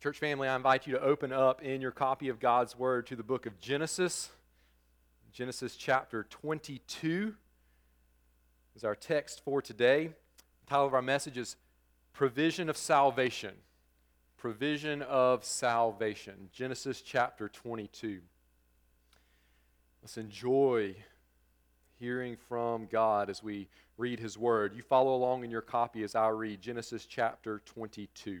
Church family, I invite you to open up in your copy of God's Word to the book of Genesis. Genesis chapter 22 is our text for today. The title of our message is Provision of Salvation. Provision of Salvation. Genesis chapter 22. Let's enjoy hearing from God as we read His Word. You follow along in your copy as I read Genesis chapter 22.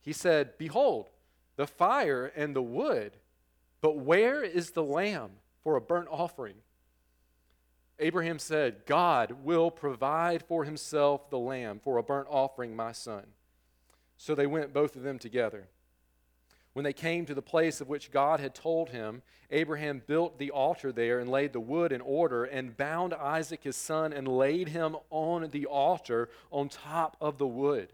He said, Behold, the fire and the wood, but where is the lamb for a burnt offering? Abraham said, God will provide for himself the lamb for a burnt offering, my son. So they went both of them together. When they came to the place of which God had told him, Abraham built the altar there and laid the wood in order and bound Isaac his son and laid him on the altar on top of the wood.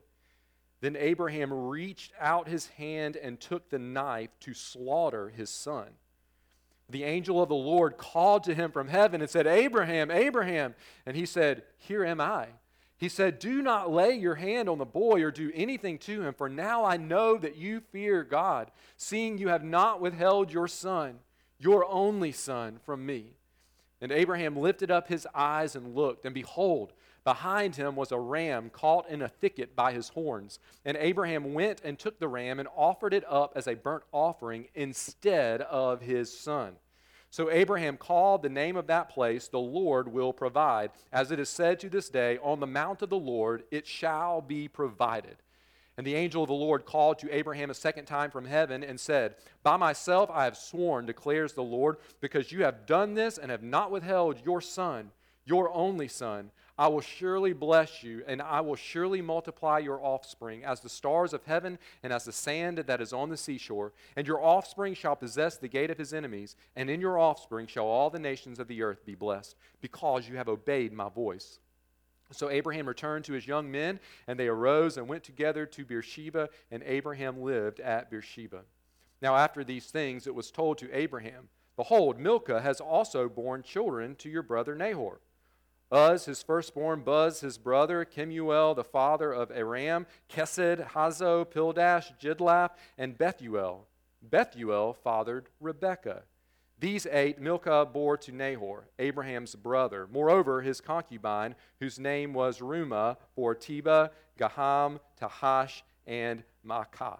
Then Abraham reached out his hand and took the knife to slaughter his son. The angel of the Lord called to him from heaven and said, Abraham, Abraham. And he said, Here am I. He said, Do not lay your hand on the boy or do anything to him, for now I know that you fear God, seeing you have not withheld your son, your only son, from me. And Abraham lifted up his eyes and looked, and behold, Behind him was a ram caught in a thicket by his horns. And Abraham went and took the ram and offered it up as a burnt offering instead of his son. So Abraham called the name of that place, The Lord will provide. As it is said to this day, On the mount of the Lord it shall be provided. And the angel of the Lord called to Abraham a second time from heaven and said, By myself I have sworn, declares the Lord, because you have done this and have not withheld your son, your only son. I will surely bless you, and I will surely multiply your offspring as the stars of heaven and as the sand that is on the seashore. And your offspring shall possess the gate of his enemies, and in your offspring shall all the nations of the earth be blessed, because you have obeyed my voice. So Abraham returned to his young men, and they arose and went together to Beersheba, and Abraham lived at Beersheba. Now, after these things, it was told to Abraham, Behold, Milcah has also borne children to your brother Nahor. Uz, his firstborn, Buz, his brother, Kemuel, the father of Aram, Chesed, Hazo, Pildash, Jidlaph, and Bethuel. Bethuel fathered Rebekah. These eight Milcah bore to Nahor, Abraham's brother. Moreover, his concubine, whose name was Reumah, bore Tebah, Gaham, Tahash, and Maacah.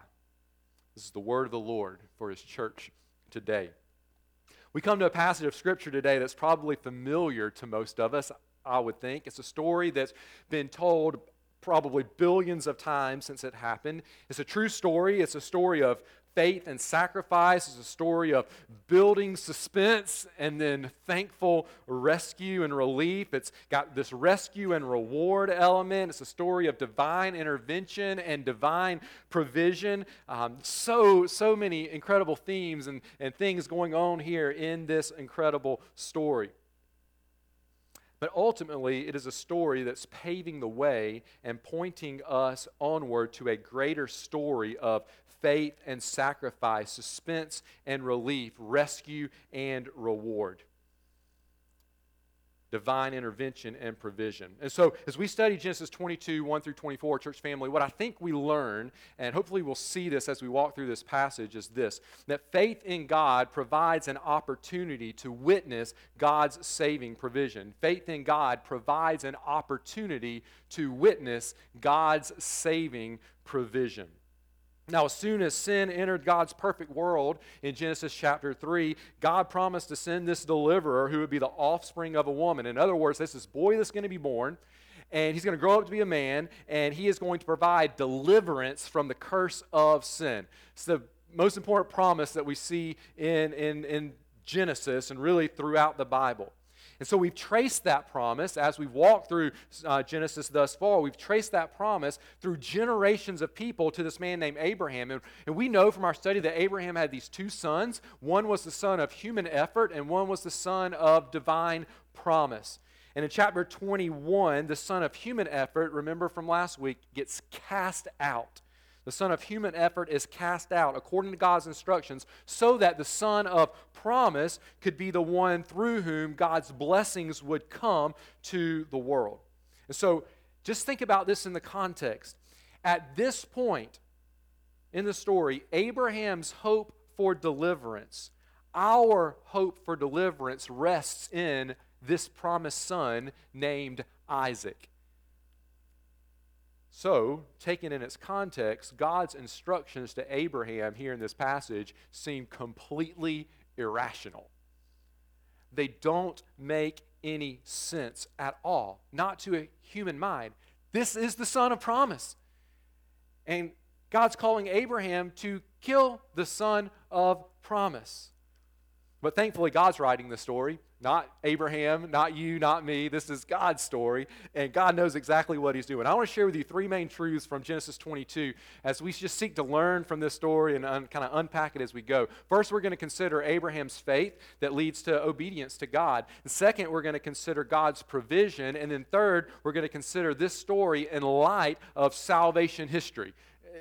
This is the word of the Lord for his church today. We come to a passage of Scripture today that's probably familiar to most of us. I would think. It's a story that's been told probably billions of times since it happened. It's a true story. It's a story of faith and sacrifice. It's a story of building suspense and then thankful rescue and relief. It's got this rescue and reward element. It's a story of divine intervention and divine provision. Um, so, so many incredible themes and, and things going on here in this incredible story. But ultimately, it is a story that's paving the way and pointing us onward to a greater story of faith and sacrifice, suspense and relief, rescue and reward divine intervention and provision. And so, as we study Genesis 22, 1 through 24, church family, what I think we learn, and hopefully we'll see this as we walk through this passage, is this that faith in God provides an opportunity to witness God's saving provision. Faith in God provides an opportunity to witness God's saving provision. Now, as soon as sin entered God's perfect world in Genesis chapter 3, God promised to send this deliverer who would be the offspring of a woman. In other words, this is boy that's going to be born, and he's going to grow up to be a man, and he is going to provide deliverance from the curse of sin. It's the most important promise that we see in, in, in Genesis and really throughout the Bible. And so we've traced that promise as we've walked through uh, Genesis thus far. We've traced that promise through generations of people to this man named Abraham. And, and we know from our study that Abraham had these two sons one was the son of human effort, and one was the son of divine promise. And in chapter 21, the son of human effort, remember from last week, gets cast out the son of human effort is cast out according to God's instructions so that the son of promise could be the one through whom God's blessings would come to the world. And so just think about this in the context. At this point in the story, Abraham's hope for deliverance, our hope for deliverance rests in this promised son named Isaac. So, taken in its context, God's instructions to Abraham here in this passage seem completely irrational. They don't make any sense at all, not to a human mind. This is the son of promise. And God's calling Abraham to kill the son of promise. But thankfully, God's writing the story. Not Abraham, not you, not me. This is God's story, and God knows exactly what He's doing. I want to share with you three main truths from Genesis 22 as we just seek to learn from this story and un- kind of unpack it as we go. First, we're going to consider Abraham's faith that leads to obedience to God. And second, we're going to consider God's provision. And then third, we're going to consider this story in light of salvation history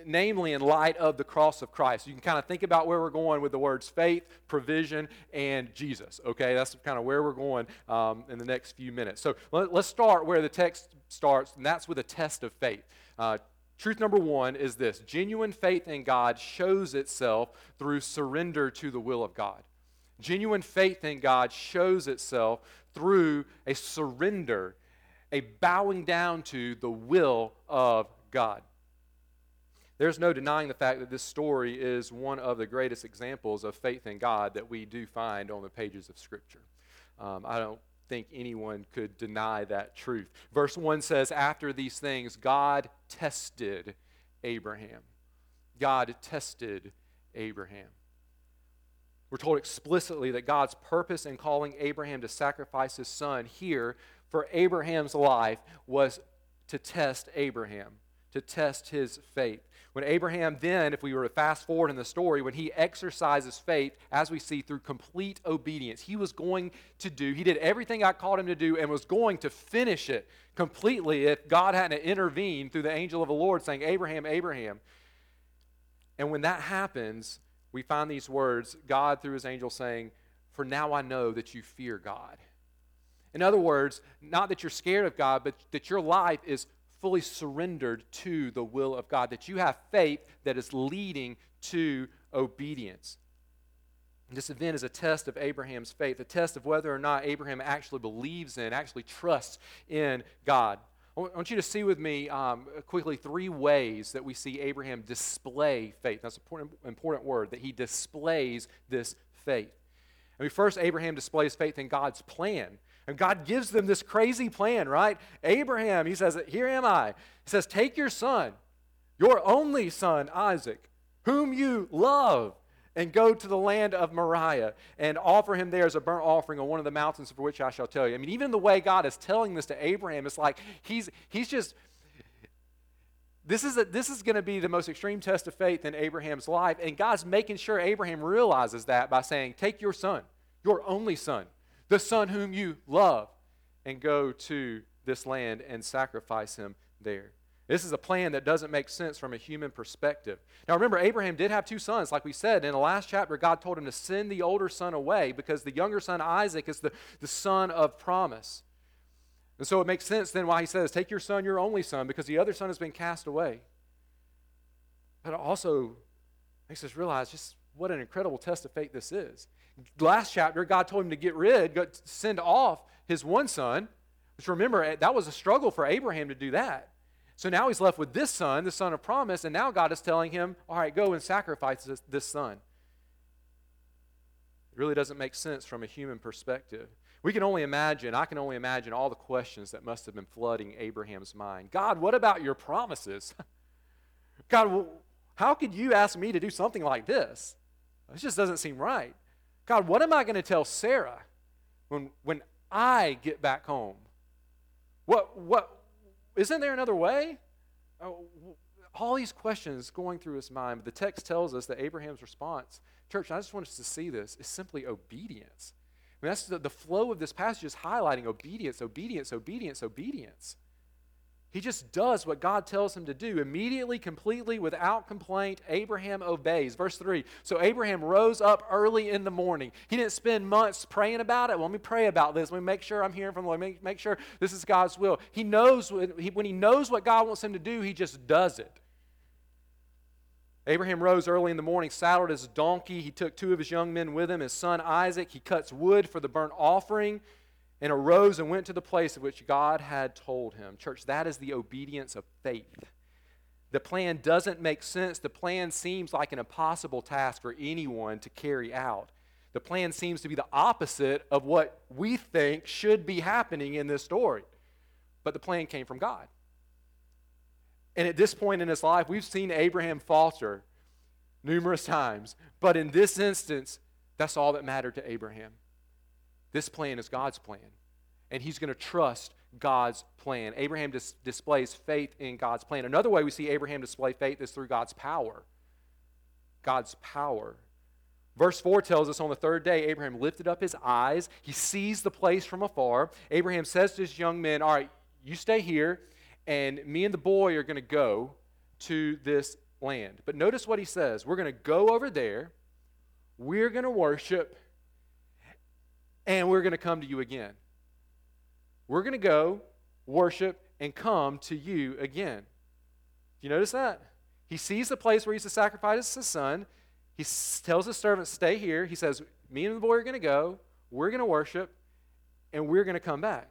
namely in light of the cross of Christ. You can kind of think about where we're going with the words faith, provision, and Jesus. Okay, that's kind of where we're going um, in the next few minutes. So let, us start where the text starts, and that's with a test of faith. Uh, truth number one is this genuine faith in God shows itself through surrender to the will of God. Genuine faith in God shows itself through a surrender, a bowing down to the will of God. There's no denying the fact that this story is one of the greatest examples of faith in God that we do find on the pages of Scripture. Um, I don't think anyone could deny that truth. Verse 1 says, After these things, God tested Abraham. God tested Abraham. We're told explicitly that God's purpose in calling Abraham to sacrifice his son here for Abraham's life was to test Abraham, to test his faith. When Abraham then, if we were to fast forward in the story, when he exercises faith, as we see through complete obedience, he was going to do, he did everything I called him to do and was going to finish it completely if God hadn't intervened through the angel of the Lord saying, Abraham, Abraham. And when that happens, we find these words God, through his angel, saying, For now I know that you fear God. In other words, not that you're scared of God, but that your life is fully surrendered to the will of God, that you have faith that is leading to obedience. This event is a test of Abraham's faith, a test of whether or not Abraham actually believes in, actually trusts in God. I want you to see with me um, quickly three ways that we see Abraham display faith. That's an important, important word, that he displays this faith. I mean, first, Abraham displays faith in God's plan. And God gives them this crazy plan, right? Abraham, he says, Here am I. He says, Take your son, your only son, Isaac, whom you love, and go to the land of Moriah and offer him there as a burnt offering on one of the mountains for which I shall tell you. I mean, even the way God is telling this to Abraham, it's like he's, he's just. This is, a, this is going to be the most extreme test of faith in Abraham's life, and God's making sure Abraham realizes that by saying, Take your son, your only son, the son whom you love, and go to this land and sacrifice him there. This is a plan that doesn't make sense from a human perspective. Now, remember, Abraham did have two sons, like we said. In the last chapter, God told him to send the older son away because the younger son, Isaac, is the, the son of promise. And so it makes sense then why he says, Take your son, your only son, because the other son has been cast away. But it also makes us realize just what an incredible test of faith this is last chapter, God told him to get rid, send off his one son, which remember, eh, that was a struggle for Abraham to do that. So now he's left with this son, the son of promise, and now God is telling him, all right, go and sacrifice this, this son. It really doesn't make sense from a human perspective. We can only imagine, I can only imagine all the questions that must have been flooding Abraham's mind. God, what about your promises? God, how could you ask me to do something like this? This just doesn't seem right. God, what am I going to tell Sarah when, when I get back home? What, what, isn't there another way? Oh, all these questions going through his mind, but the text tells us that Abraham's response, church, I just want us to see this, is simply obedience. I mean, that's the, the flow of this passage is highlighting obedience, obedience, obedience, obedience. He just does what God tells him to do. Immediately, completely, without complaint, Abraham obeys. Verse 3 So Abraham rose up early in the morning. He didn't spend months praying about it. Well, let me pray about this. Let me make sure I'm hearing from the Lord. Make, make sure this is God's will. He knows, when he, when he knows what God wants him to do, he just does it. Abraham rose early in the morning, saddled his donkey. He took two of his young men with him, his son Isaac. He cuts wood for the burnt offering and arose and went to the place of which God had told him. Church, that is the obedience of faith. The plan doesn't make sense. The plan seems like an impossible task for anyone to carry out. The plan seems to be the opposite of what we think should be happening in this story. But the plan came from God. And at this point in his life, we've seen Abraham falter numerous times. But in this instance, that's all that mattered to Abraham. This plan is God's plan. And he's going to trust God's plan. Abraham dis- displays faith in God's plan. Another way we see Abraham display faith is through God's power. God's power. Verse 4 tells us on the third day, Abraham lifted up his eyes. He sees the place from afar. Abraham says to his young men, All right, you stay here and me and the boy are going to go to this land. But notice what he says we're going to go over there, we're going to worship, and we're going to come to you again. We're going to go, worship, and come to you again. Do you notice that? He sees the place where he's to sacrifice his son. He tells his servants, Stay here. He says, Me and the boy are going to go, we're going to worship, and we're going to come back.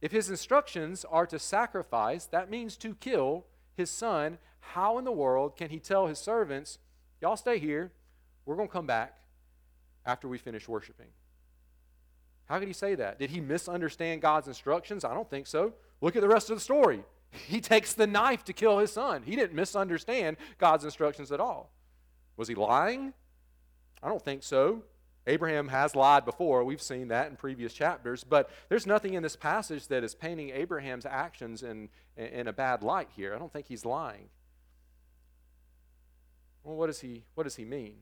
If his instructions are to sacrifice, that means to kill his son, how in the world can he tell his servants, Y'all stay here, we're going to come back after we finish worshiping? How could he say that? Did he misunderstand God's instructions? I don't think so. Look at the rest of the story. He takes the knife to kill his son. He didn't misunderstand God's instructions at all. Was he lying? I don't think so. Abraham has lied before. We've seen that in previous chapters. But there's nothing in this passage that is painting Abraham's actions in, in a bad light here. I don't think he's lying. Well, what does he, what does he mean?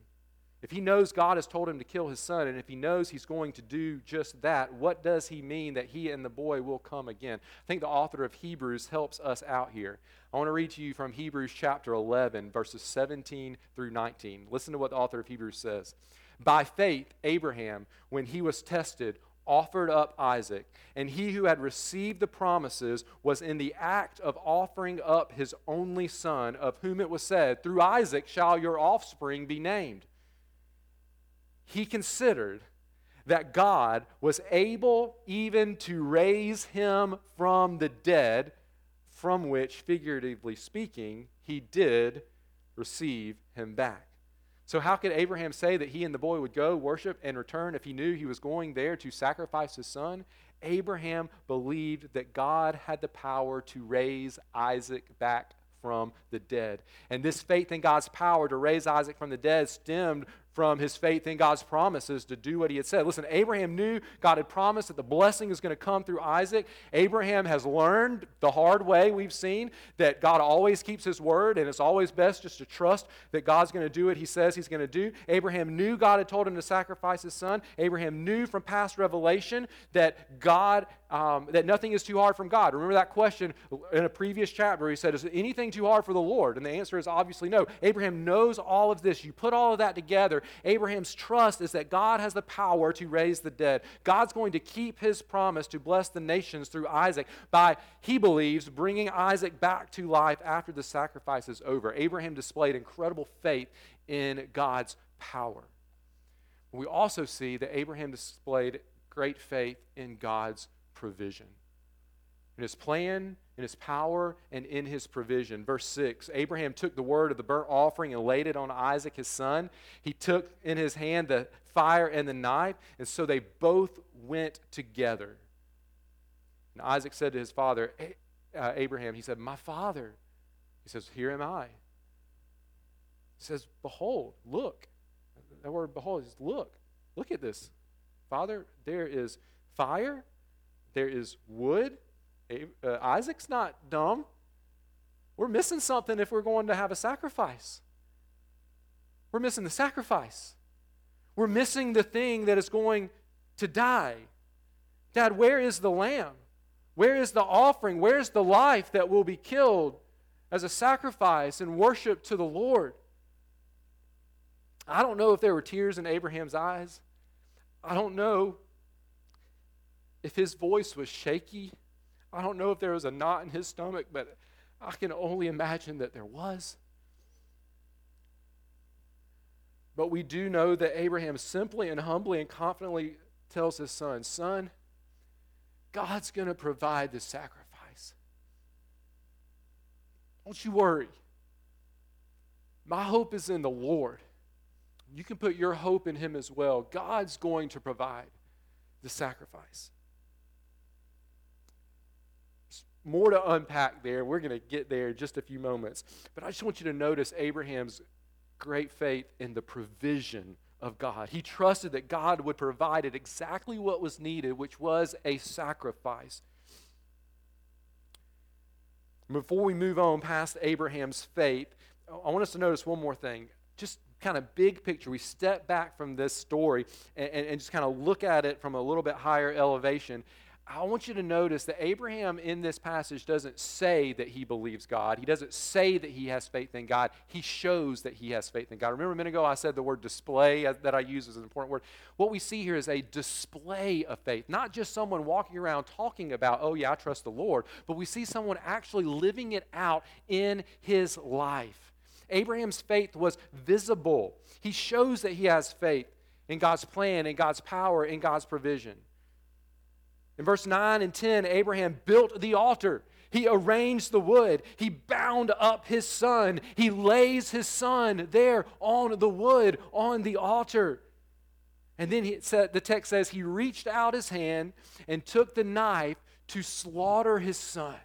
If he knows God has told him to kill his son, and if he knows he's going to do just that, what does he mean that he and the boy will come again? I think the author of Hebrews helps us out here. I want to read to you from Hebrews chapter 11, verses 17 through 19. Listen to what the author of Hebrews says. By faith, Abraham, when he was tested, offered up Isaac. And he who had received the promises was in the act of offering up his only son, of whom it was said, Through Isaac shall your offspring be named. He considered that God was able even to raise him from the dead, from which, figuratively speaking, he did receive him back. So, how could Abraham say that he and the boy would go worship and return if he knew he was going there to sacrifice his son? Abraham believed that God had the power to raise Isaac back from the dead. And this faith in God's power to raise Isaac from the dead stemmed from his faith in God's promises to do what he had said. Listen, Abraham knew God had promised that the blessing is going to come through Isaac. Abraham has learned the hard way, we've seen, that God always keeps his word, and it's always best just to trust that God's going to do what he says he's going to do. Abraham knew God had told him to sacrifice his son. Abraham knew from past revelation that God um, that nothing is too hard from God. Remember that question in a previous chapter? Where he said, Is anything too hard for the Lord? And the answer is obviously no. Abraham knows all of this. You put all of that together. Abraham's trust is that God has the power to raise the dead. God's going to keep his promise to bless the nations through Isaac by, he believes, bringing Isaac back to life after the sacrifice is over. Abraham displayed incredible faith in God's power. We also see that Abraham displayed great faith in God's provision. In his plan, in his power, and in his provision. Verse 6 Abraham took the word of the burnt offering and laid it on Isaac his son. He took in his hand the fire and the knife, and so they both went together. And Isaac said to his father, uh, Abraham, he said, My father. He says, Here am I. He says, Behold, look. That word behold is look. Look at this. Father, there is fire, there is wood, uh, Isaac's not dumb. We're missing something if we're going to have a sacrifice. We're missing the sacrifice. We're missing the thing that is going to die. Dad, where is the lamb? Where is the offering? Where's the life that will be killed as a sacrifice and worship to the Lord? I don't know if there were tears in Abraham's eyes. I don't know if his voice was shaky. I don't know if there was a knot in his stomach, but I can only imagine that there was. But we do know that Abraham simply and humbly and confidently tells his son, Son, God's going to provide the sacrifice. Don't you worry. My hope is in the Lord. You can put your hope in Him as well. God's going to provide the sacrifice more to unpack there. We're going to get there in just a few moments. But I just want you to notice Abraham's great faith in the provision of God. He trusted that God would provide it exactly what was needed, which was a sacrifice. Before we move on past Abraham's faith, I want us to notice one more thing. Just kind of big picture. We step back from this story and, and, and just kind of look at it from a little bit higher elevation. I want you to notice that Abraham in this passage doesn't say that he believes God. He doesn't say that he has faith in God. He shows that he has faith in God. Remember a minute ago I said the word display that I use as an important word. What we see here is a display of faith, not just someone walking around talking about, oh, yeah, I trust the Lord, but we see someone actually living it out in his life. Abraham's faith was visible. He shows that he has faith in God's plan, in God's power, in God's provision. In verse 9 and 10, Abraham built the altar. He arranged the wood. He bound up his son. He lays his son there on the wood, on the altar. And then he said, the text says he reached out his hand and took the knife to slaughter his son.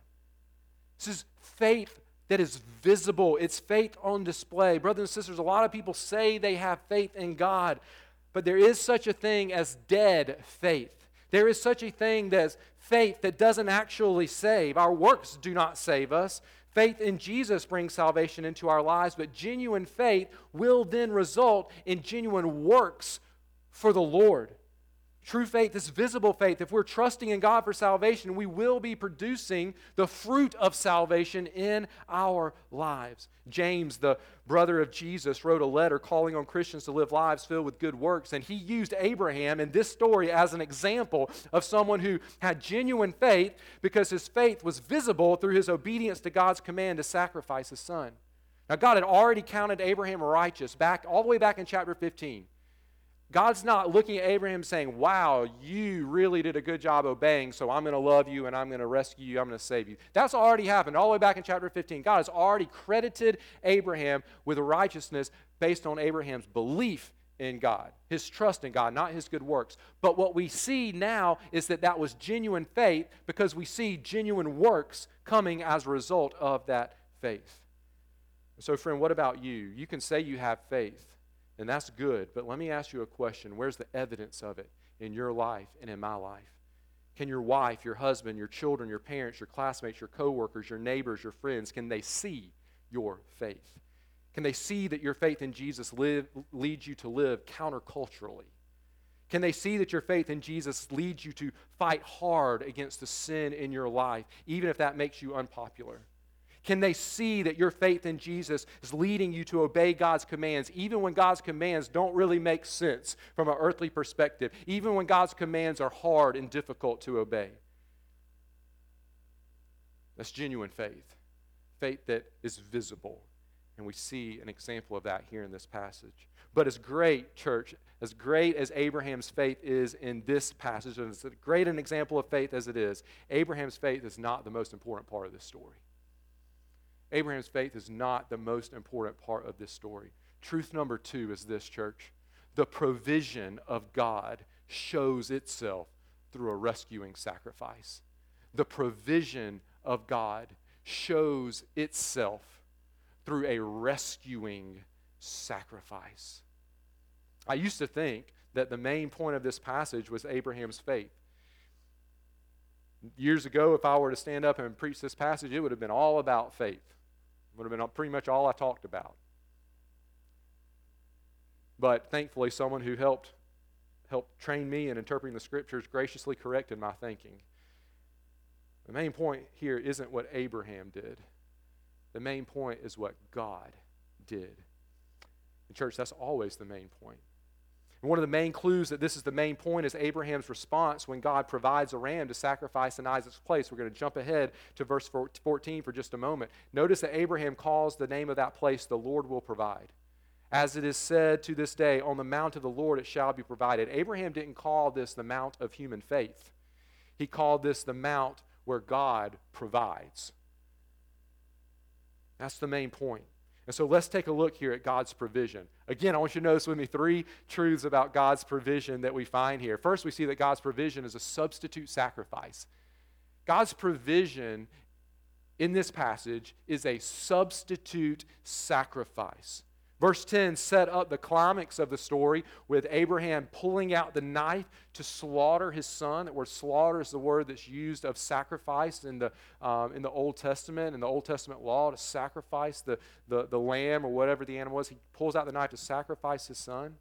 This is faith that is visible, it's faith on display. Brothers and sisters, a lot of people say they have faith in God, but there is such a thing as dead faith. There is such a thing as faith that doesn't actually save. Our works do not save us. Faith in Jesus brings salvation into our lives, but genuine faith will then result in genuine works for the Lord. True faith is visible faith. If we're trusting in God for salvation, we will be producing the fruit of salvation in our lives. James, the brother of Jesus, wrote a letter calling on Christians to live lives filled with good works. And he used Abraham in this story as an example of someone who had genuine faith because his faith was visible through his obedience to God's command to sacrifice his son. Now, God had already counted Abraham righteous back all the way back in chapter 15. God's not looking at Abraham saying, Wow, you really did a good job obeying, so I'm going to love you and I'm going to rescue you, I'm going to save you. That's already happened all the way back in chapter 15. God has already credited Abraham with righteousness based on Abraham's belief in God, his trust in God, not his good works. But what we see now is that that was genuine faith because we see genuine works coming as a result of that faith. So, friend, what about you? You can say you have faith and that's good. But let me ask you a question Where's the evidence of it in your life and in my life? Can your wife, your husband, your children, your parents, your classmates, your coworkers, your neighbors, your friends, can they see your faith? Can they see that your faith in Jesus live, leads you to live counterculturally? Can they see that your faith in Jesus leads you to fight hard against the sin in your life, even if that makes you unpopular? Can they see that your faith in Jesus is leading you to obey God's commands, even when God's commands don't really make sense from an earthly perspective, even when God's commands are hard and difficult to obey? That's genuine faith, faith that is visible. And we see an example of that here in this passage. But as great, church, as great as Abraham's faith is in this passage, and as great an example of faith as it is, Abraham's faith is not the most important part of this story. Abraham's faith is not the most important part of this story. Truth number two is this, church. The provision of God shows itself through a rescuing sacrifice. The provision of God shows itself through a rescuing sacrifice. I used to think that the main point of this passage was Abraham's faith. Years ago, if I were to stand up and preach this passage, it would have been all about faith. Would have been pretty much all I talked about. But thankfully, someone who helped helped train me in interpreting the scriptures graciously corrected my thinking. The main point here isn't what Abraham did. The main point is what God did. In church, that's always the main point. And one of the main clues that this is the main point is Abraham's response when God provides a ram to sacrifice in Isaac's place. We're going to jump ahead to verse 14 for just a moment. Notice that Abraham calls the name of that place, the Lord will provide. As it is said to this day, on the mount of the Lord it shall be provided. Abraham didn't call this the mount of human faith, he called this the mount where God provides. That's the main point. And so let's take a look here at God's provision. Again, I want you to notice with me three truths about God's provision that we find here. First, we see that God's provision is a substitute sacrifice. God's provision in this passage is a substitute sacrifice. Verse 10 set up the climax of the story with Abraham pulling out the knife to slaughter his son. That word slaughter is the word that's used of sacrifice in the, um, in the Old Testament, in the Old Testament law, to sacrifice the, the, the lamb or whatever the animal was. He pulls out the knife to sacrifice his son.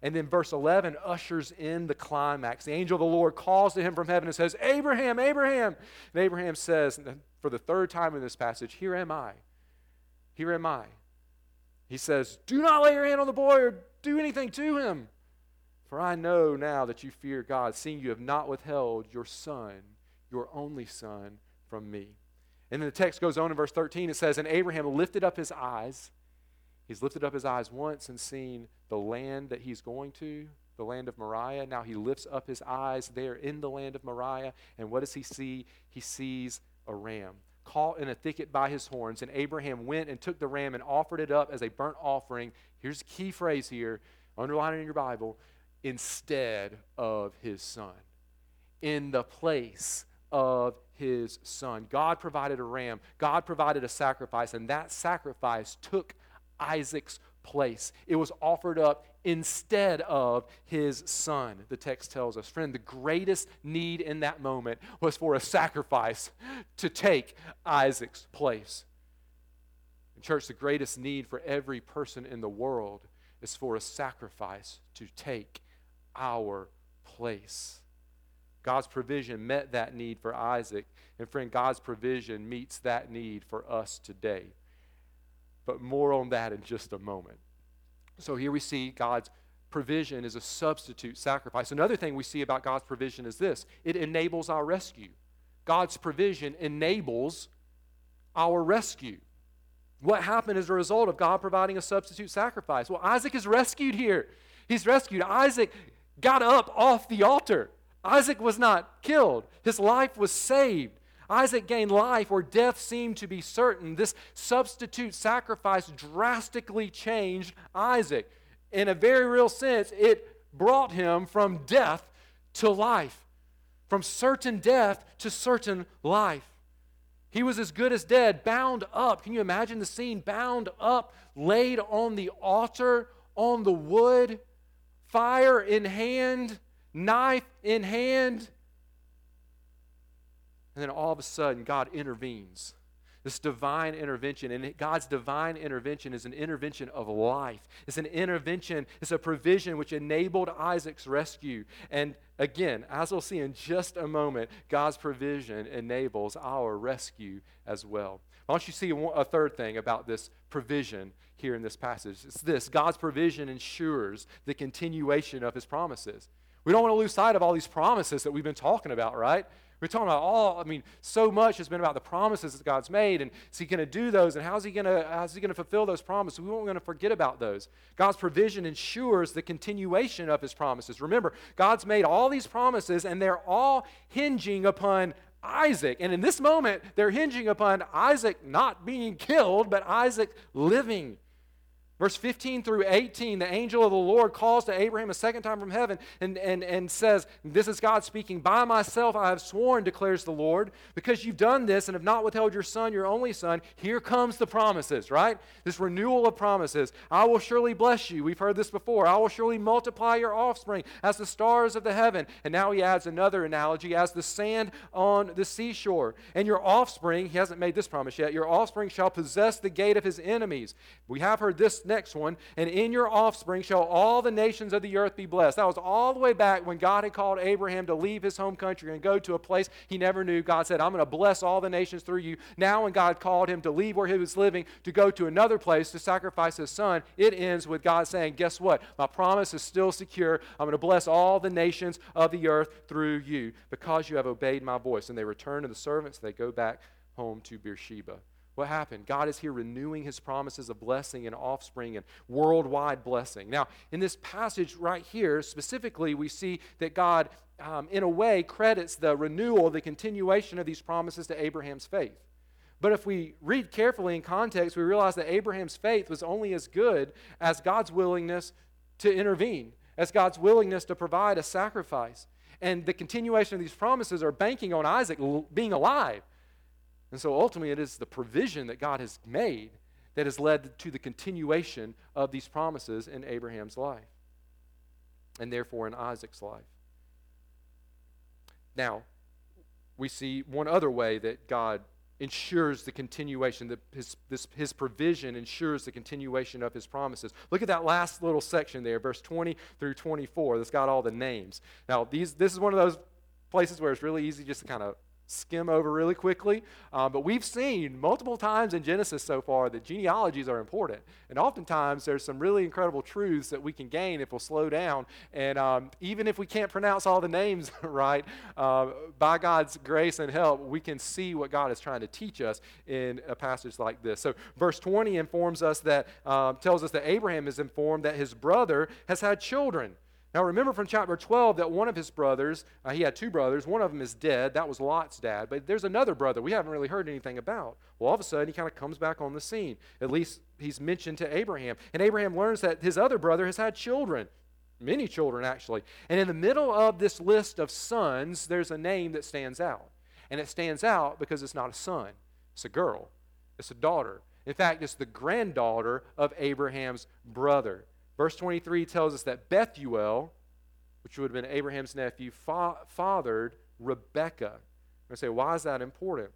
And then verse 11 ushers in the climax. The angel of the Lord calls to him from heaven and says, Abraham, Abraham. And Abraham says, for the third time in this passage, Here am I. Here am I. He says, Do not lay your hand on the boy or do anything to him. For I know now that you fear God, seeing you have not withheld your son, your only son, from me. And then the text goes on in verse 13. It says, And Abraham lifted up his eyes. He's lifted up his eyes once and seen the land that he's going to, the land of Moriah. Now he lifts up his eyes there in the land of Moriah. And what does he see? He sees a ram caught in a thicket by his horns. And Abraham went and took the ram and offered it up as a burnt offering. Here's a key phrase here, underline it in your Bible instead of his son. In the place of his son. God provided a ram, God provided a sacrifice, and that sacrifice took Isaac's place. It was offered up instead of his son, the text tells us. Friend, the greatest need in that moment was for a sacrifice to take Isaac's place. In church, the greatest need for every person in the world is for a sacrifice to take our place. God's provision met that need for Isaac. And friend, God's provision meets that need for us today. But more on that in just a moment. So here we see God's provision is a substitute sacrifice. Another thing we see about God's provision is this it enables our rescue. God's provision enables our rescue. What happened as a result of God providing a substitute sacrifice? Well, Isaac is rescued here. He's rescued. Isaac got up off the altar. Isaac was not killed, his life was saved. Isaac gained life where death seemed to be certain. This substitute sacrifice drastically changed Isaac. In a very real sense, it brought him from death to life, from certain death to certain life. He was as good as dead, bound up. Can you imagine the scene? Bound up, laid on the altar, on the wood, fire in hand, knife in hand. And then all of a sudden, God intervenes. This divine intervention. And God's divine intervention is an intervention of life. It's an intervention, it's a provision which enabled Isaac's rescue. And again, as we'll see in just a moment, God's provision enables our rescue as well. I want you see a third thing about this provision here in this passage. It's this God's provision ensures the continuation of his promises. We don't want to lose sight of all these promises that we've been talking about, right? We're talking about all, I mean, so much has been about the promises that God's made, and is He going to do those, and how's He going to how's He going to fulfill those promises? We won't going to forget about those. God's provision ensures the continuation of His promises. Remember, God's made all these promises, and they're all hinging upon Isaac. And in this moment, they're hinging upon Isaac not being killed, but Isaac living. Verse 15 through 18, the angel of the Lord calls to Abraham a second time from heaven and, and, and says, This is God speaking, By myself I have sworn, declares the Lord, because you've done this and have not withheld your son, your only son. Here comes the promises, right? This renewal of promises. I will surely bless you. We've heard this before. I will surely multiply your offspring as the stars of the heaven. And now he adds another analogy as the sand on the seashore. And your offspring, he hasn't made this promise yet, your offspring shall possess the gate of his enemies. We have heard this next one. And in your offspring shall all the nations of the earth be blessed. That was all the way back when God had called Abraham to leave his home country and go to a place he never knew. God said, I'm going to bless all the nations through you. Now, when God called him to leave where he was living to go to another place to sacrifice his son, it ends with God saying, Guess what? My promise is still secure. I'm going to bless all the nations of the earth through you because you have obeyed my voice. And they return to the servants, they go back home to Beersheba. What happened? God is here renewing his promises of blessing and offspring and worldwide blessing. Now, in this passage right here, specifically, we see that God, um, in a way, credits the renewal, the continuation of these promises to Abraham's faith. But if we read carefully in context, we realize that Abraham's faith was only as good as God's willingness to intervene, as God's willingness to provide a sacrifice. And the continuation of these promises are banking on Isaac being alive. And so ultimately, it is the provision that God has made that has led to the continuation of these promises in Abraham's life and therefore in Isaac's life. Now, we see one other way that God ensures the continuation, that his, this, his provision ensures the continuation of his promises. Look at that last little section there, verse 20 through 24, that's got all the names. Now, these, this is one of those places where it's really easy just to kind of skim over really quickly. Um, but we've seen multiple times in Genesis so far that genealogies are important. And oftentimes there's some really incredible truths that we can gain if we'll slow down. And um, even if we can't pronounce all the names right, uh, by God's grace and help, we can see what God is trying to teach us in a passage like this. So verse 20 informs us that, uh, tells us that Abraham is informed that his brother has had children. Now, remember from chapter 12 that one of his brothers, uh, he had two brothers, one of them is dead. That was Lot's dad. But there's another brother we haven't really heard anything about. Well, all of a sudden, he kind of comes back on the scene. At least he's mentioned to Abraham. And Abraham learns that his other brother has had children, many children, actually. And in the middle of this list of sons, there's a name that stands out. And it stands out because it's not a son, it's a girl, it's a daughter. In fact, it's the granddaughter of Abraham's brother. Verse 23 tells us that Bethuel, which would have been Abraham's nephew, fa- fathered Rebekah. I say, why is that important?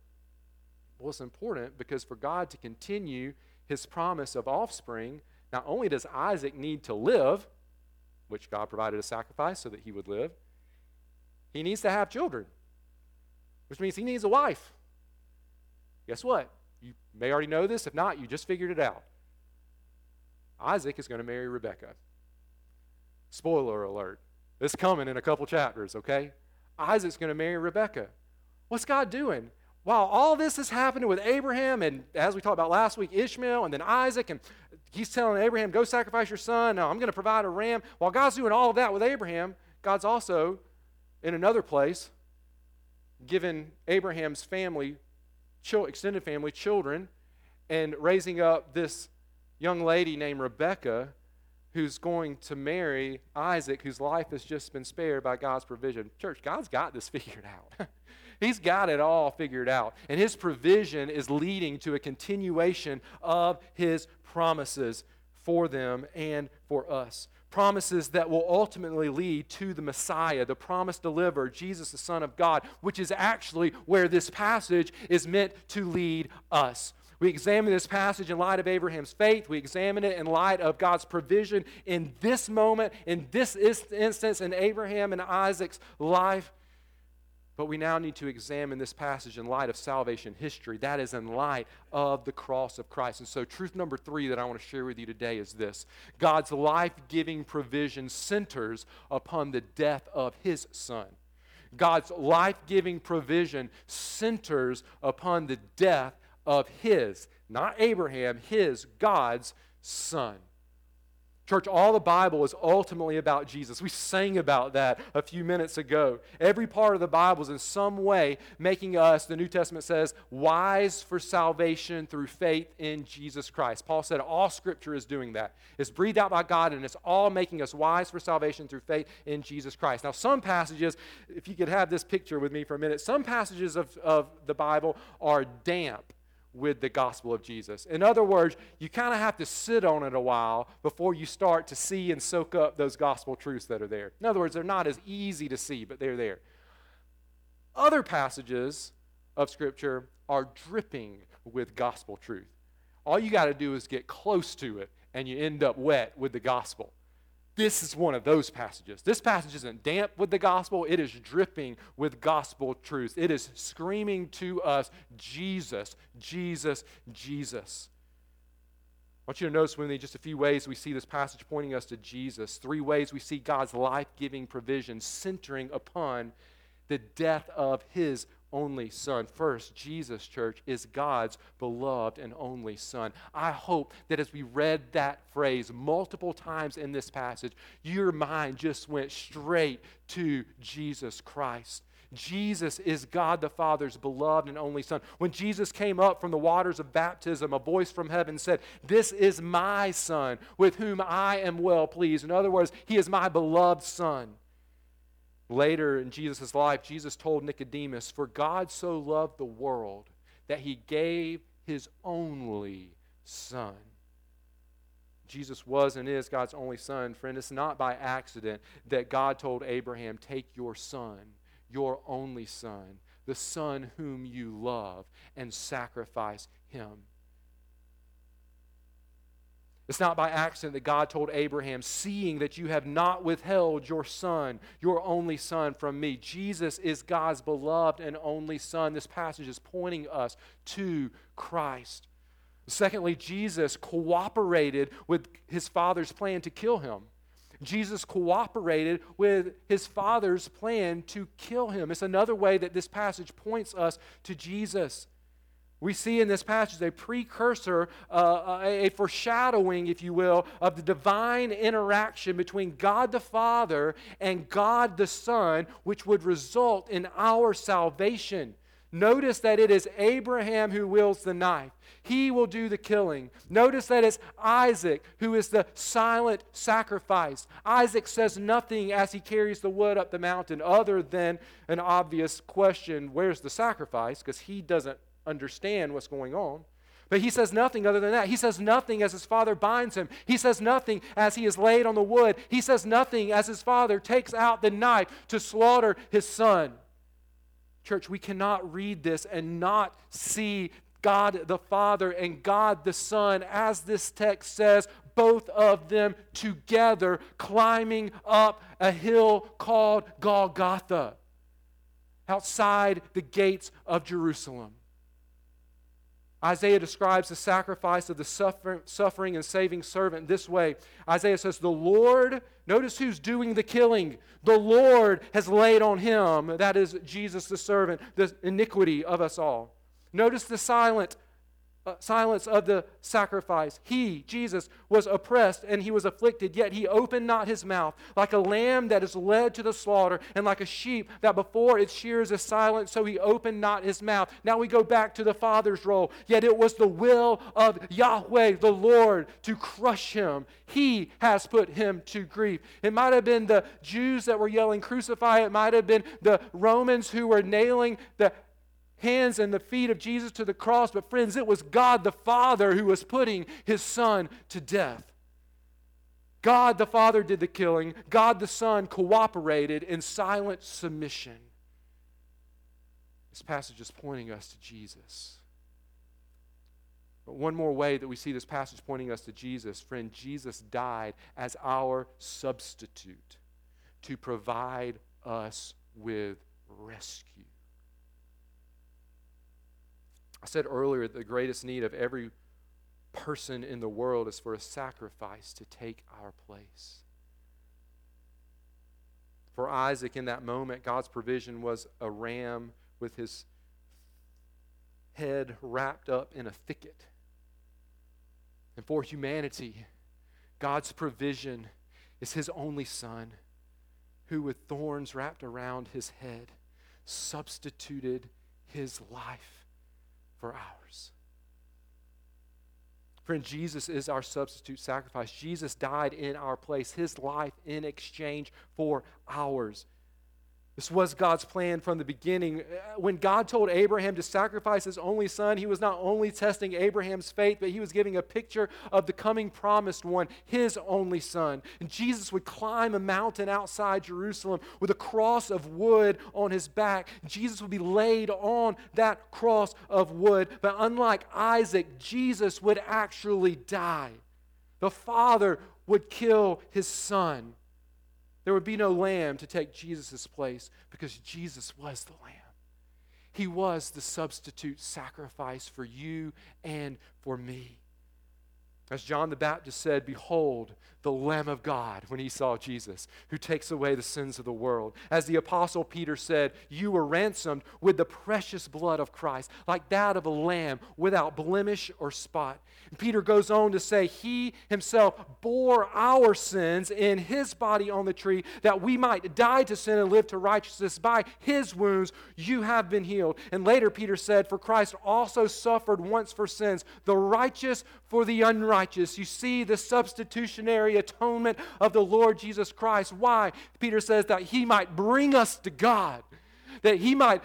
Well, it's important because for God to continue his promise of offspring, not only does Isaac need to live, which God provided a sacrifice so that he would live, he needs to have children, which means he needs a wife. Guess what? You may already know this. If not, you just figured it out. Isaac is going to marry Rebekah. Spoiler alert. It's coming in a couple chapters, okay? Isaac's going to marry Rebekah. What's God doing? While all this is happening with Abraham, and as we talked about last week, Ishmael, and then Isaac, and he's telling Abraham, go sacrifice your son. Now I'm going to provide a ram. While God's doing all of that with Abraham, God's also, in another place, given Abraham's family, extended family, children, and raising up this young lady named Rebekah who's going to marry Isaac, whose life has just been spared by God's provision. Church, God's got this figured out. He's got it all figured out. And His provision is leading to a continuation of His promises for them and for us. Promises that will ultimately lead to the Messiah, the promised deliverer, Jesus, the Son of God, which is actually where this passage is meant to lead us. We examine this passage in light of Abraham's faith. We examine it in light of God's provision in this moment, in this instance, in Abraham and Isaac's life. But we now need to examine this passage in light of salvation history. That is in light of the cross of Christ. And so, truth number three that I want to share with you today is this God's life giving provision centers upon the death of his son. God's life giving provision centers upon the death of his, not Abraham, his, God's son. Church, all the Bible is ultimately about Jesus. We sang about that a few minutes ago. Every part of the Bible is in some way making us, the New Testament says, wise for salvation through faith in Jesus Christ. Paul said all Scripture is doing that. It's breathed out by God and it's all making us wise for salvation through faith in Jesus Christ. Now, some passages, if you could have this picture with me for a minute, some passages of, of the Bible are damp with the gospel of Jesus. In other words, you kind of have to sit on it a while before you start to see and soak up those gospel truths that are there. In other words, they're not as easy to see, but they're there. Other passages of Scripture are dripping with gospel truth. All you got to do is get close to it, and you end up wet with the gospel. This is one of those passages. This passage isn't damp with the gospel, it is dripping with gospel truth. It is screaming to us Jesus, Jesus, Jesus. I want you to notice with me just a few ways we see this passage pointing us to Jesus. Three ways we see God's life giving provision centering upon the death of his only Son. First, Jesus, church, is God's beloved and only Son. I hope that as we read that phrase multiple times in this passage, your mind just went straight to Jesus Christ. Jesus is God the Father's beloved and only Son. When Jesus came up from the waters of baptism, a voice from heaven said, This is my Son, with whom I am well pleased. In other words, He is my beloved Son. Later in Jesus' life, Jesus told Nicodemus, For God so loved the world that he gave his only Son. Jesus was and is God's only Son. Friend, it's not by accident that God told Abraham, Take your Son, your only Son, the Son whom you love, and sacrifice him. It's not by accident that God told Abraham, Seeing that you have not withheld your son, your only son, from me. Jesus is God's beloved and only son. This passage is pointing us to Christ. Secondly, Jesus cooperated with his father's plan to kill him. Jesus cooperated with his father's plan to kill him. It's another way that this passage points us to Jesus. We see in this passage a precursor, uh, a foreshadowing, if you will, of the divine interaction between God the Father and God the Son, which would result in our salvation. Notice that it is Abraham who wields the knife. He will do the killing. Notice that it's Isaac who is the silent sacrifice. Isaac says nothing as he carries the wood up the mountain, other than an obvious question where's the sacrifice? Because he doesn't understand what's going on. But he says nothing other than that. He says nothing as his father binds him. He says nothing as he is laid on the wood. He says nothing as his father takes out the knife to slaughter his son. Church, we cannot read this and not see God the Father and God the Son, as this text says, both of them together climbing up a hill called Golgotha outside the gates of Jerusalem. Isaiah describes the sacrifice of the suffering and saving servant this way Isaiah says, The Lord, notice who's doing the killing. The Lord has laid on him, that is Jesus the servant, the iniquity of us all. Notice the silent uh, silence of the sacrifice. He, Jesus, was oppressed and he was afflicted, yet he opened not his mouth. Like a lamb that is led to the slaughter, and like a sheep that before its shears is silent, so he opened not his mouth. Now we go back to the Father's role. Yet it was the will of Yahweh, the Lord, to crush him. He has put him to grief. It might have been the Jews that were yelling, Crucify. It might have been the Romans who were nailing the hands and the feet of Jesus to the cross. But, friends, it was God the Father who was putting his Son to death. God the Father did the killing, God the Son cooperated in silent submission. This passage is pointing us to Jesus. But one more way that we see this passage pointing us to Jesus, friend, Jesus died as our substitute to provide us with rescue. I said earlier that the greatest need of every person in the world is for a sacrifice to take our place. For Isaac, in that moment, God's provision was a ram with his head wrapped up in a thicket. And for humanity, God's provision is his only son, who, with thorns wrapped around his head, substituted his life for ours. Friend, Jesus is our substitute sacrifice. Jesus died in our place, his life in exchange for ours. This was God's plan from the beginning. Uh, when God told Abraham to sacrifice his only son, he was not only testing Abraham's faith, but he was giving a picture of the coming promised one, his only son. And Jesus would climb a mountain outside Jerusalem with a cross of wood on his back. Jesus would be laid on that cross of wood. But unlike Isaac, Jesus would actually die. The Father would kill his son. There would be no lamb to take Jesus' place because Jesus was the lamb. He was the substitute sacrifice for you and for me. As John the Baptist said, Behold, the Lamb of God, when he saw Jesus, who takes away the sins of the world. As the Apostle Peter said, You were ransomed with the precious blood of Christ, like that of a lamb without blemish or spot. And Peter goes on to say, He himself bore our sins in his body on the tree, that we might die to sin and live to righteousness. By his wounds you have been healed. And later Peter said, For Christ also suffered once for sins, the righteous for the unrighteous. You see the substitutionary atonement of the Lord Jesus Christ. Why? Peter says that he might bring us to God, that he might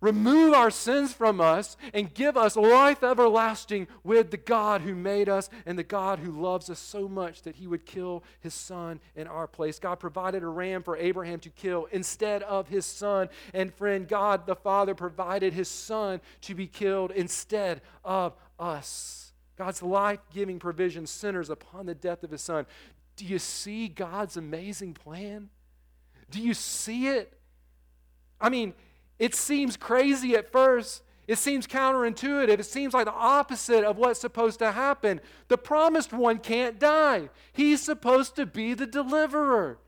remove our sins from us, and give us life everlasting with the God who made us and the God who loves us so much that he would kill his son in our place. God provided a ram for Abraham to kill instead of his son. And friend, God the Father provided his son to be killed instead of us. God's life giving provision centers upon the death of his son. Do you see God's amazing plan? Do you see it? I mean, it seems crazy at first. It seems counterintuitive. It seems like the opposite of what's supposed to happen. The promised one can't die, he's supposed to be the deliverer.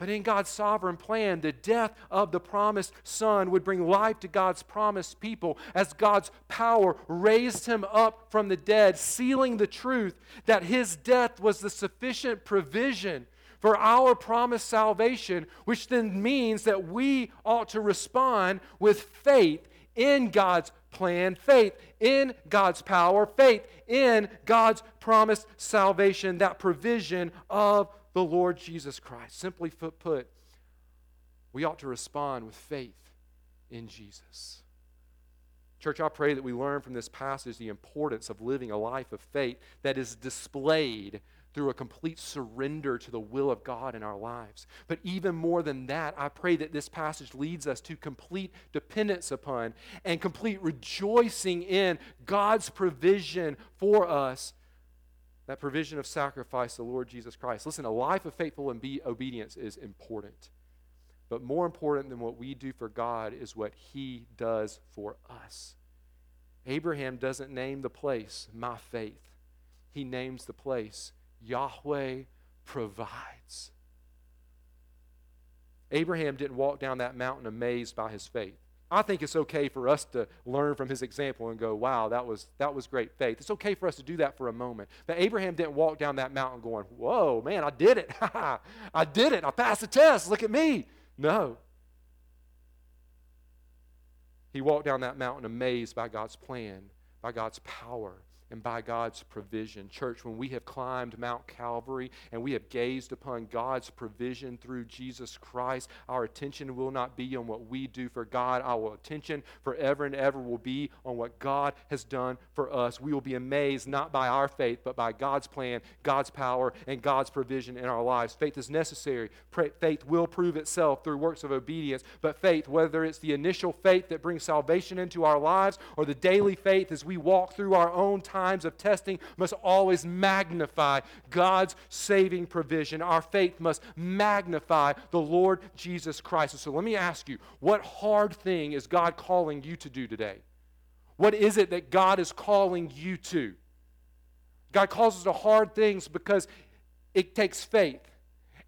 But in God's sovereign plan, the death of the promised son would bring life to God's promised people as God's power raised him up from the dead, sealing the truth that his death was the sufficient provision for our promised salvation, which then means that we ought to respond with faith in God's plan, faith in God's power, faith in God's promised salvation, that provision of the Lord Jesus Christ. Simply put, we ought to respond with faith in Jesus. Church, I pray that we learn from this passage the importance of living a life of faith that is displayed through a complete surrender to the will of God in our lives. But even more than that, I pray that this passage leads us to complete dependence upon and complete rejoicing in God's provision for us. That provision of sacrifice, the Lord Jesus Christ. Listen, a life of faithful and obedience is important. But more important than what we do for God is what He does for us. Abraham doesn't name the place, my faith. He names the place, Yahweh provides. Abraham didn't walk down that mountain amazed by his faith. I think it's okay for us to learn from his example and go, wow, that was, that was great faith. It's okay for us to do that for a moment. But Abraham didn't walk down that mountain going, whoa, man, I did it. I did it. I passed the test. Look at me. No. He walked down that mountain amazed by God's plan, by God's power, and by God's provision. Church, when we have climbed Mount Calvary and we have gazed upon God's provision through Jesus Christ, our attention will not be on what we do for God. Our attention forever and ever will be on what God has done for us. We will be amazed not by our faith, but by God's plan, God's power, and God's provision in our lives. Faith is necessary. Faith will prove itself through works of obedience, but faith, whether it's the initial faith that brings salvation into our lives or the daily faith as we walk through our own time times of testing must always magnify God's saving provision. Our faith must magnify the Lord Jesus Christ. And So let me ask you, what hard thing is God calling you to do today? What is it that God is calling you to? God calls us to hard things because it takes faith.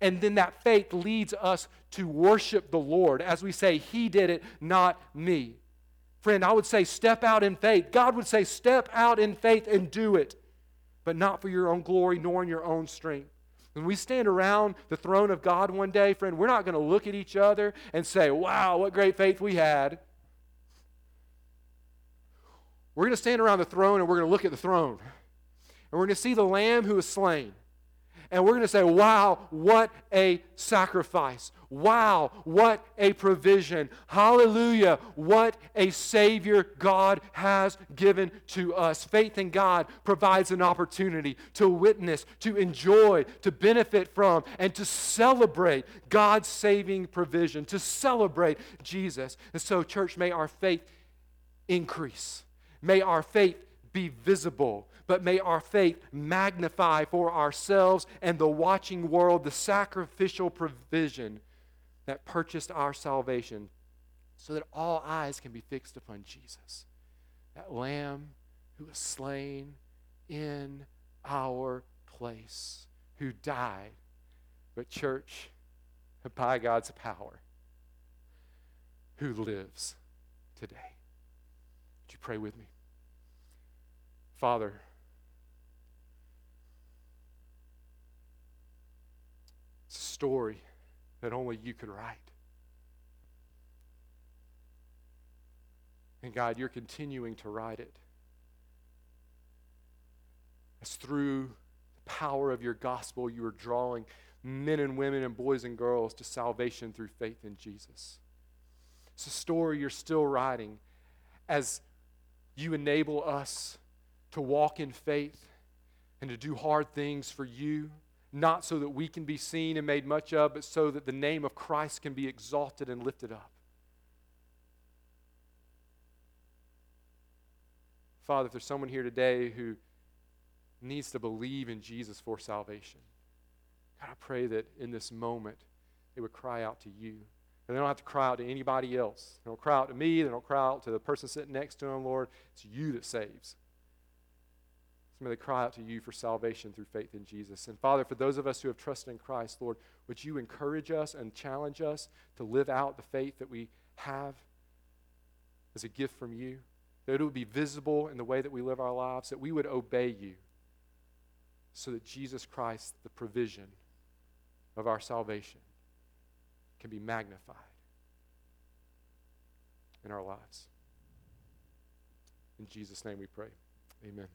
And then that faith leads us to worship the Lord as we say, He did it, not me. Friend, I would say, step out in faith. God would say, step out in faith and do it, but not for your own glory nor in your own strength. When we stand around the throne of God one day, friend, we're not going to look at each other and say, wow, what great faith we had. We're going to stand around the throne and we're going to look at the throne. And we're going to see the Lamb who was slain. And we're going to say, wow, what a sacrifice. Wow, what a provision. Hallelujah, what a Savior God has given to us. Faith in God provides an opportunity to witness, to enjoy, to benefit from, and to celebrate God's saving provision, to celebrate Jesus. And so, church, may our faith increase. May our faith be visible but may our faith magnify for ourselves and the watching world the sacrificial provision that purchased our salvation so that all eyes can be fixed upon Jesus, that Lamb who was slain in our place, who died, but, church, by God's power, who lives today. Would you pray with me? Father, story that only you could write. And God, you're continuing to write it. As through the power of your gospel, you are drawing men and women and boys and girls to salvation through faith in Jesus. It's a story you're still writing as you enable us to walk in faith and to do hard things for you not so that we can be seen and made much of, but so that the name of Christ can be exalted and lifted up. Father, if there's someone here today who needs to believe in Jesus for salvation, God, I pray that in this moment they would cry out to you. And they don't have to cry out to anybody else. They don't cry out to me. They don't cry out to the person sitting next to them, Lord. It's you that saves. May they cry out to you for salvation through faith in Jesus. And Father, for those of us who have trusted in Christ, Lord, would you encourage us and challenge us to live out the faith that we have as a gift from you? That it would be visible in the way that we live our lives, that we would obey you so that Jesus Christ, the provision of our salvation, can be magnified in our lives. In Jesus' name we pray. Amen.